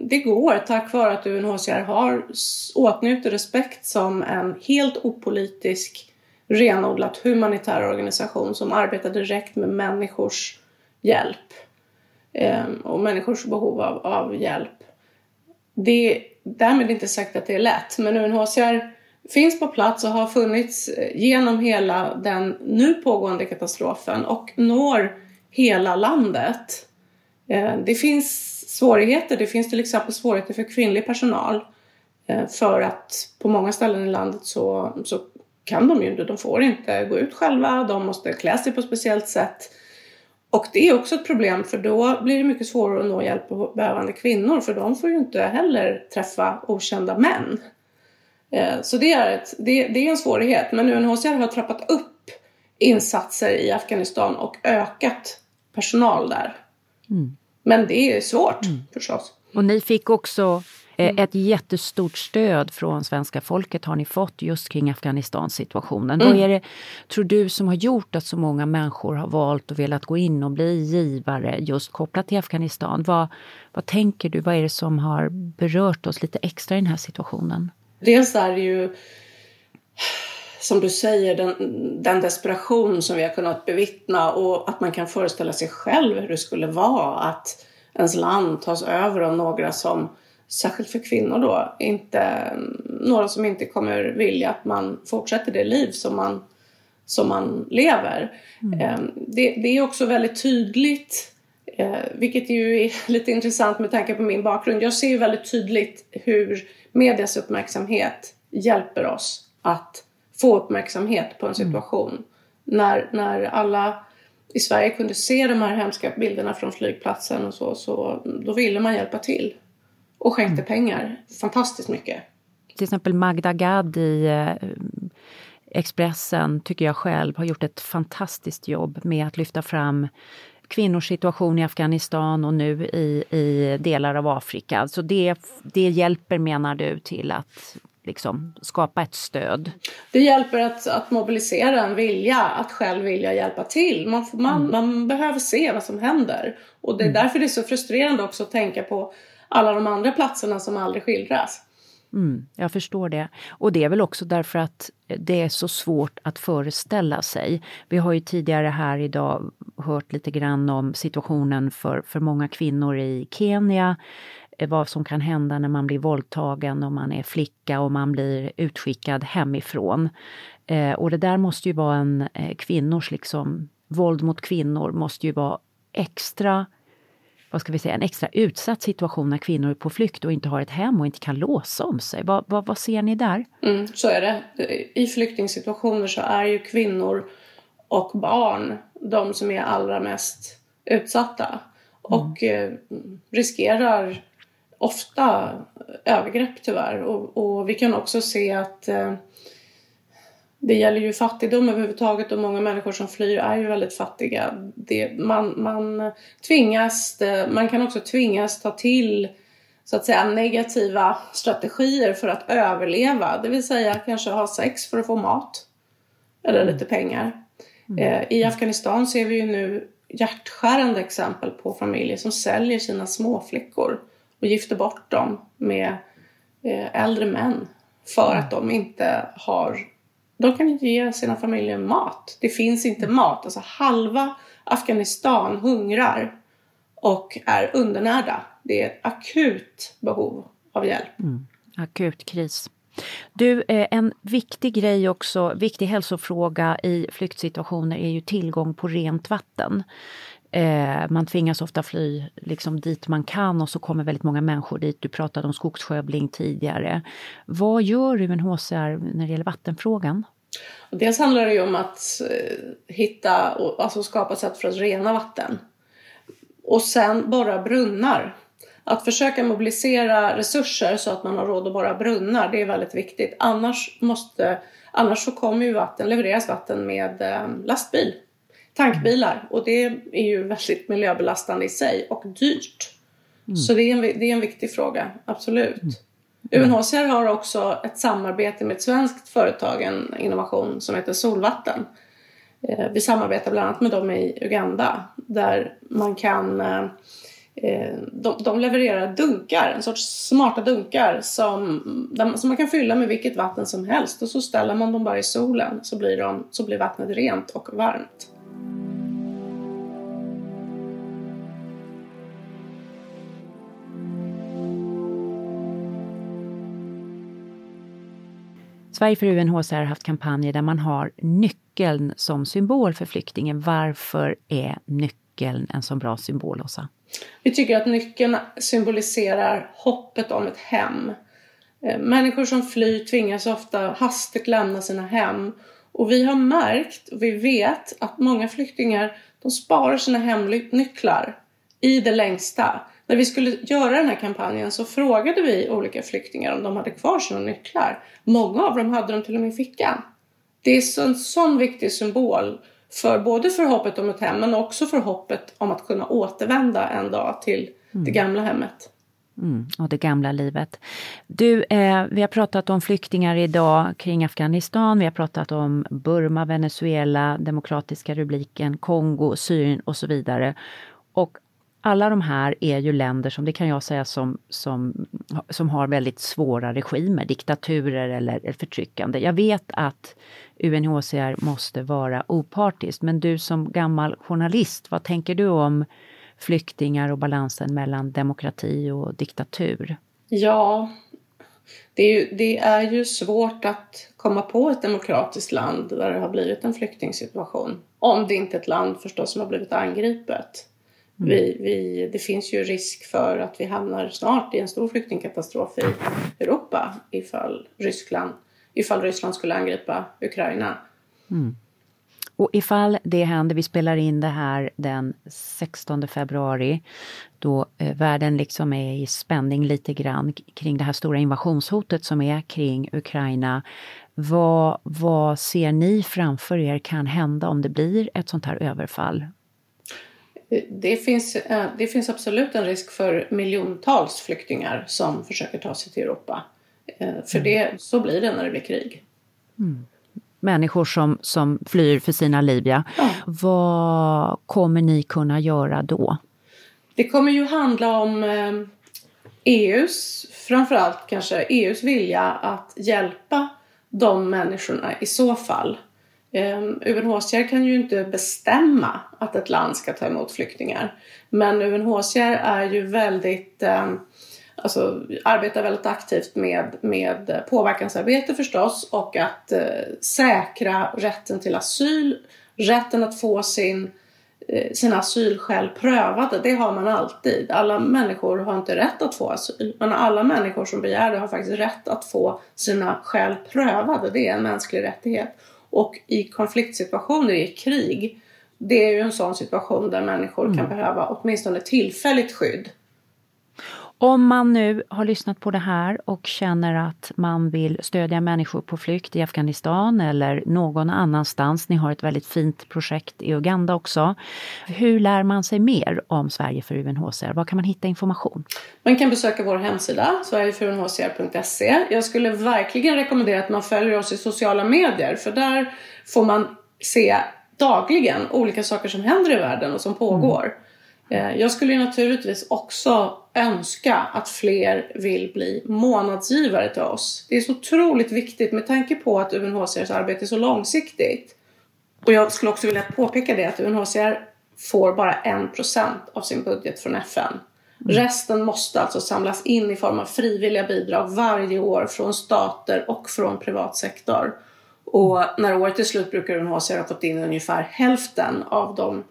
det går tack vare att UNHCR har åtnjuter respekt som en helt opolitisk renodlat humanitär organisation som arbetar direkt med människors hjälp ehm, och människors behov av, av hjälp. Det är därmed inte sagt att det är lätt, men UNHCR finns på plats och har funnits eh, genom hela den nu pågående katastrofen och når hela landet. Eh, det finns svårigheter. Det finns till exempel svårigheter för kvinnlig personal eh, för att på många ställen i landet så, så kan de ju inte, de får inte gå ut själva, de måste klä sig på ett speciellt sätt. Och det är också ett problem för då blir det mycket svårare att nå hjälp och behövande kvinnor för de får ju inte heller träffa okända män. Eh, så det är, ett, det, det är en svårighet men UNHCR har trappat upp insatser i Afghanistan och ökat personal där. Mm. Men det är svårt mm. förstås. Och ni fick också eh, ett jättestort stöd från svenska folket har ni fått just kring Afghanistans situationen. Mm. Vad är det, tror du, som har gjort att så många människor har valt och velat gå in och bli givare just kopplat till Afghanistan? Vad, vad tänker du, vad är det som har berört oss lite extra i den här situationen? Dels är det ju som du säger, den, den, desperation som vi har kunnat bevittna och att man kan föreställa sig själv hur det skulle vara att ens land tas över av några som, särskilt för kvinnor då, inte, några som inte kommer vilja att man fortsätter det liv som man, som man lever. Mm. Ehm, det, det, är också väldigt tydligt, eh, vilket ju är lite intressant med tanke på min bakgrund. Jag ser ju väldigt tydligt hur medias uppmärksamhet hjälper oss att få uppmärksamhet på en mm. situation. Mm. När, när alla i Sverige kunde se de här hemska bilderna från flygplatsen och så, så då ville man hjälpa till. Och skänkte mm. pengar. Fantastiskt mycket. Till exempel Magda Gad i eh, Expressen, tycker jag själv, har gjort ett fantastiskt jobb med att lyfta fram kvinnors situation i Afghanistan och nu i, i delar av Afrika. Så det, det hjälper, menar du, till att liksom skapa ett stöd? Det hjälper att, att mobilisera en vilja, att själv vilja hjälpa till. Man, man, mm. man behöver se vad som händer. Och det är mm. därför det är så frustrerande också att tänka på alla de andra platserna som aldrig skildras. Mm, jag förstår det. Och det är väl också därför att det är så svårt att föreställa sig. Vi har ju tidigare här idag hört lite grann om situationen för, för många kvinnor i Kenya vad som kan hända när man blir våldtagen och man är flicka och man blir utskickad hemifrån. Eh, och det där måste ju vara en eh, kvinnors liksom, våld mot kvinnor måste ju vara extra vad ska vi säga, en extra utsatt situation när kvinnor är på flykt och inte har ett hem och inte kan låsa om sig. Vad, vad, vad ser ni där? Mm, så är det. I flyktingsituationer så är ju kvinnor och barn de som är allra mest utsatta mm. och eh, riskerar ofta övergrepp tyvärr. Och, och, vi kan också se att eh, det gäller ju fattigdom överhuvudtaget och många människor som flyr är ju väldigt fattiga. Det, man, man tvingas, man kan också tvingas ta till så att säga negativa strategier för att överleva. Det vill säga kanske ha sex för att få mat. Eller lite pengar. Mm. Eh, I Afghanistan ser vi ju nu hjärtskärande exempel på familjer som säljer sina småflickor och gifter bort dem med eh, äldre män för att de inte har de kan inte ge sina familjer mat. Det finns inte mat. Alltså halva Afghanistan hungrar och är undernärda. Det är ett akut behov av hjälp. Mm. Akut kris. Du, eh, en viktig grej också, viktig hälsofråga i flyktsituationer är ju tillgång på rent vatten. Eh, man tvingas ofta fly liksom dit man kan och så kommer väldigt många människor dit. Du pratade om skogsskövling tidigare. Vad gör UNHCR när det gäller vattenfrågan? Dels handlar det ju om att eh, hitta och alltså skapa sätt för att rena vatten. Och sen borra brunnar. Att försöka mobilisera resurser så att man har råd att borra brunnar, det är väldigt viktigt. Annars, måste, annars så kommer ju vatten, levereras vatten med eh, lastbil tankbilar och det är ju väldigt miljöbelastande i sig och dyrt. Mm. Så det är, en, det är en viktig fråga, absolut. Mm. UNHCR har också ett samarbete med ett svenskt företag, en innovation som heter Solvatten. Eh, vi samarbetar bland annat med dem i Uganda där man kan eh, eh, de, de levererar dunkar, en sorts smarta dunkar som, som man kan fylla med vilket vatten som helst och så ställer man dem bara i solen så blir, de, så blir vattnet rent och varmt. Sverige för UNHCR har haft kampanjer där man har nyckeln som symbol för flyktingen. Varför är nyckeln en så bra symbol, Åsa? Vi tycker att nyckeln symboliserar hoppet om ett hem. Eh, människor som flyr tvingas ofta hastigt lämna sina hem. Och vi har märkt, och vi vet, att många flyktingar de sparar sina hemnycklar i det längsta. När vi skulle göra den här kampanjen så frågade vi olika flyktingar om de hade kvar sina nycklar. Många av dem hade dem till och med i fickan. Det är en sån viktig symbol för både för hoppet om ett hem men också för hoppet om att kunna återvända en dag till mm. det gamla hemmet. Mm, och det gamla livet. Du, eh, vi har pratat om flyktingar idag kring Afghanistan, vi har pratat om Burma, Venezuela, Demokratiska republiken, Kongo, Syrien och så vidare. Och alla de här är ju länder som, det kan jag säga, som, som, som har väldigt svåra regimer, diktaturer eller förtryckande. Jag vet att UNHCR måste vara opartiskt, men du som gammal journalist, vad tänker du om flyktingar och balansen mellan demokrati och diktatur? Ja, det är, ju, det är ju svårt att komma på ett demokratiskt land där det har blivit en flyktingsituation. Om det inte är ett land förstås som har blivit angripet. Mm. Vi, vi, det finns ju risk för att vi hamnar snart i en stor flyktingkatastrof i Europa ifall Ryssland, ifall Ryssland skulle angripa Ukraina. Mm. Och ifall det händer, vi spelar in det här den 16 februari, då eh, världen liksom är i spänning lite grann kring det här stora invasionshotet som är kring Ukraina. Vad, vad ser ni framför er kan hända om det blir ett sånt här överfall? Det finns, eh, det finns absolut en risk för miljontals flyktingar som försöker ta sig till Europa. Eh, för mm. det, så blir det när det blir krig. Mm. Människor som, som flyr för sina liv, ja. Vad kommer ni kunna göra då? Det kommer ju handla om EUs, eh, e framförallt kanske EUs vilja att hjälpa de människorna i så fall. Ehm, UNHCR kan ju inte bestämma att ett land ska ta emot flyktingar. Men UNHCR är ju väldigt, ehm, alltså arbetar väldigt aktivt med, med påverkansarbete förstås och att eh, säkra rätten till asyl, rätten att få sin eh, sina asylskäl prövade. Det har man alltid. Alla människor har inte rätt att få asyl. Men alla människor som begär det har faktiskt rätt att få sina skäl prövade. Det är en mänsklig rättighet. Och i konfliktsituationer, i krig, det är ju en sån situation där människor mm. kan behöva åtminstone tillfälligt skydd. Om man nu har lyssnat på det här och känner att man vill stödja människor på flykt i Afghanistan eller någon annanstans. Ni har ett väldigt fint projekt i Uganda också. Hur lär man sig mer om Sverige för UNHCR? Var kan man hitta information? Man kan besöka vår hemsida, sverigeforunhcr.se. Jag skulle verkligen rekommendera att man följer oss i sociala medier för där får man se dagligen olika saker som händer i världen och som pågår. Mm. Eh, jag skulle naturligtvis också önska att fler vill bli månadsgivare till oss. Det är så otroligt viktigt med tanke på att UNHCRs arbete är så långsiktigt. Och jag skulle också vilja påpeka det att UNHCR får bara en procent av sin budget från FN. Mm. Resten måste alltså samlas in i form av frivilliga bidrag varje år från stater och från privat sektor. Och när året är slut brukar UNHCR ha fått in ungefär hälften av de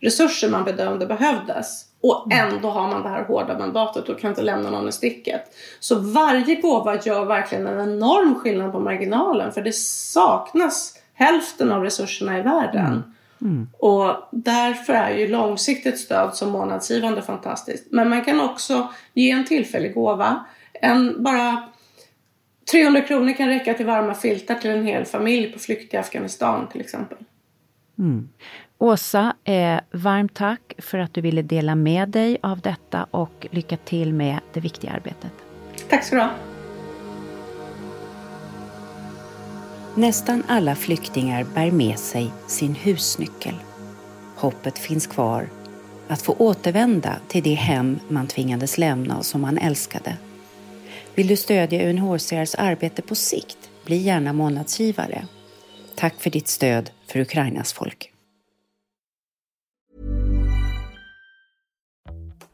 resurser man bedömde behövdes. Och mm. ändå har man det här hårda mandatet och kan inte lämna någon i sticket. Så varje gåva gör verkligen en enorm skillnad på marginalen för det saknas hälften av resurserna i världen. Mm. Mm. Och därför är ju långsiktigt stöd som månadsgivande fantastiskt. Men man kan också ge en tillfällig gåva. En bara 300 kronor kan räcka till varma filtar till en hel familj på flykt i Afghanistan till exempel. Mm. Åsa, eh, varmt tack för att du ville dela med dig av detta och lycka till med det viktiga arbetet. Tack ska du ha. Nästan alla flyktingar bär med sig sin husnyckel. Hoppet finns kvar att få återvända till det hem man tvingades lämna och som man älskade. Vill du stödja UNHCRs arbete på sikt? Bli gärna månadsgivare. Tack för ditt stöd för Ukrainas folk.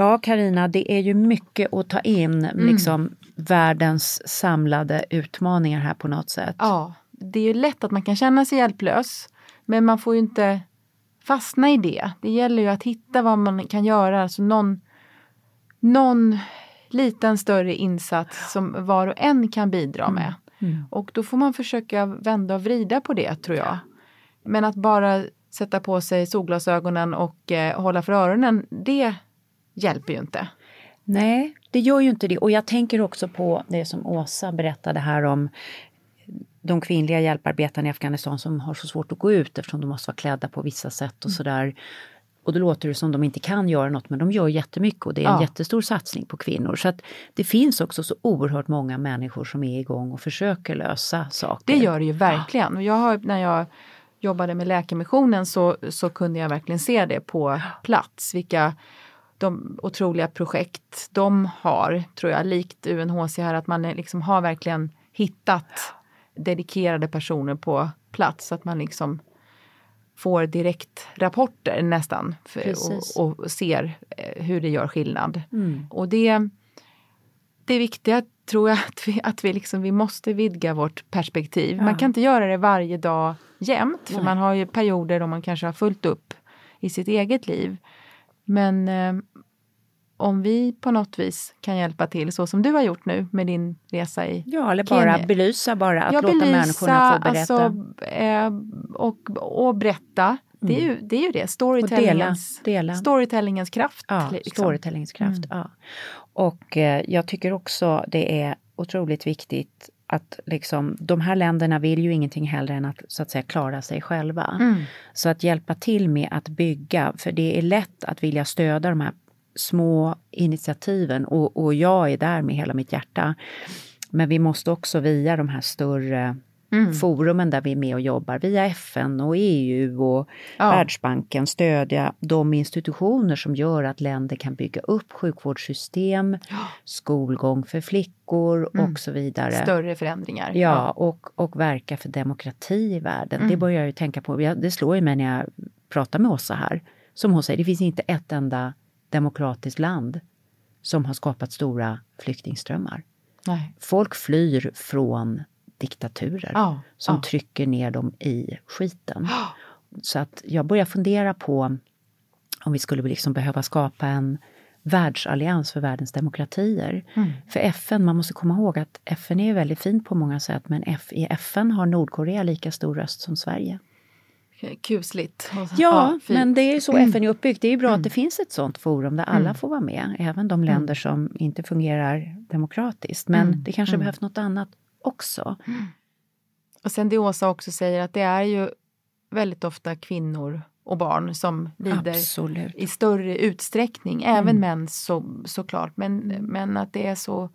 Ja, Karina, det är ju mycket att ta in, mm. liksom världens samlade utmaningar här på något sätt. Ja, det är ju lätt att man kan känna sig hjälplös, men man får ju inte fastna i det. Det gäller ju att hitta vad man kan göra, alltså någon, någon liten större insats som var och en kan bidra mm. med. Mm. Och då får man försöka vända och vrida på det, tror jag. Men att bara sätta på sig solglasögonen och eh, hålla för öronen, det hjälper ju inte. Nej, det gör ju inte det. Och jag tänker också på det som Åsa berättade här om de kvinnliga hjälparbetarna i Afghanistan som har så svårt att gå ut eftersom de måste vara klädda på vissa sätt och mm. sådär. Och då låter det som de inte kan göra något men de gör jättemycket och det är en ja. jättestor satsning på kvinnor. Så att det finns också så oerhört många människor som är igång och försöker lösa saker. Det gör det ju verkligen. Och jag har, när jag jobbade med Läkarmissionen så, så kunde jag verkligen se det på plats. Vilka de otroliga projekt de har, tror jag, likt UNHCR, att man liksom har verkligen hittat dedikerade personer på plats. Att man liksom får direktrapporter nästan för, Precis. och, och ser eh, hur det gör skillnad. Mm. Och det, det viktiga tror jag att vi, att vi, liksom, vi måste vidga vårt perspektiv. Ja. Man kan inte göra det varje dag jämt för Nej. man har ju perioder då man kanske har fullt upp i sitt eget liv. Men eh, om vi på något vis kan hjälpa till så som du har gjort nu med din resa i Ja, eller bara Kenya. belysa bara, att Ja, låta belysa, människorna få berätta. Alltså, eh, och, och berätta. Det, är ju, det är ju det, storytellingens, dela. storytellingens kraft. Ja, liksom. storytellingskraft. Mm. Ja. Och eh, jag tycker också det är otroligt viktigt att liksom, de här länderna vill ju ingenting hellre än att så att säga klara sig själva. Mm. Så att hjälpa till med att bygga, för det är lätt att vilja stödja de här små initiativen och, och jag är där med hela mitt hjärta. Men vi måste också via de här större Mm. forumen där vi är med och jobbar, via FN och EU och Ja. Världsbanken, stödja de institutioner som gör att länder kan bygga upp sjukvårdssystem, skolgång för flickor Mm. och så vidare. Större förändringar. Ja, och, och verka för demokrati i världen. Mm. Det börjar jag ju tänka på. Det slår ju mig när jag pratar med Åsa här. Som hon säger, det finns inte ett enda demokratiskt land som har skapat stora flyktingströmmar. Nej. Folk flyr från diktaturer Ja, som ja. trycker ner dem i skiten. Så att jag börjar fundera på om vi skulle liksom behöva skapa en världsallians för världens demokratier. Mm. För FN, man måste komma ihåg att FN är väldigt fint på många sätt men i FN har Nordkorea lika stor röst som Sverige. Kusligt. Och- Ja, fy. men det är ju så Mm. FN är uppbyggt. Det är ju bra att det finns ett sånt forum där alla Mm. får vara med, även de länder som inte fungerar demokratiskt. Men Mm. det kanske Mm. behövs något annat också. Och sen det Åsa också säger att det är ju väldigt ofta kvinnor och barn som lider Absolut. i större utsträckning. Även Mm. män så, såklart. Men, men att det är så...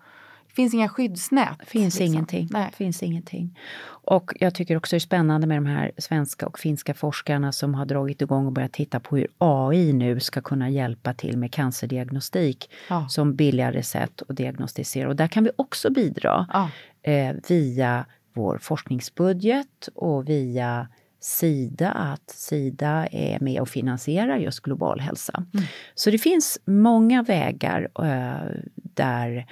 Finns inga skyddsnät. finns liksom. ingenting. Nej. finns ingenting. Och jag tycker också det är spännande med de här svenska och finska forskarna som har dragit igång och börjat titta på hur AI nu ska kunna hjälpa till med cancerdiagnostik Ja. som billigare sätt att diagnostisera. Och där kan vi också bidra Ja. eh, via vår forskningsbudget och via Sida, att Sida är med och finansierar just global hälsa. Mm. Så det finns många vägar eh, där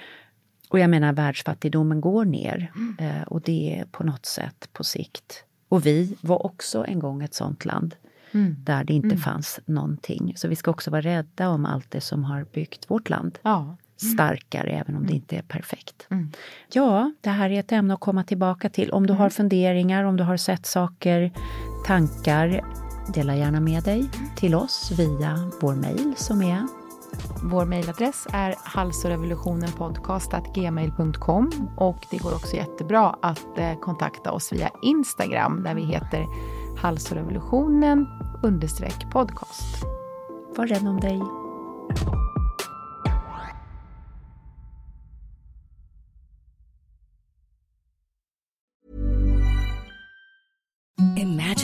och jag menar världsfattigdomen går ner eh, och det är på något sätt på sikt. Och vi var också en gång ett sånt land Mm. där det inte Mm. fanns någonting. Så vi ska också vara rädda om allt det som har byggt vårt land Ja. starkare, även om det inte är perfekt. Mm. Ja, det här är ett ämne att komma tillbaka till. Om du har funderingar, om du har sett saker, tankar, dela gärna med dig till oss via vår mejl som är vår mejladress är halsorevolutionenpodcast.gmail.com och det går också jättebra att eh, kontakta oss via Instagram där vi heter halsorevolutionen-podcast. Var rädd om dig.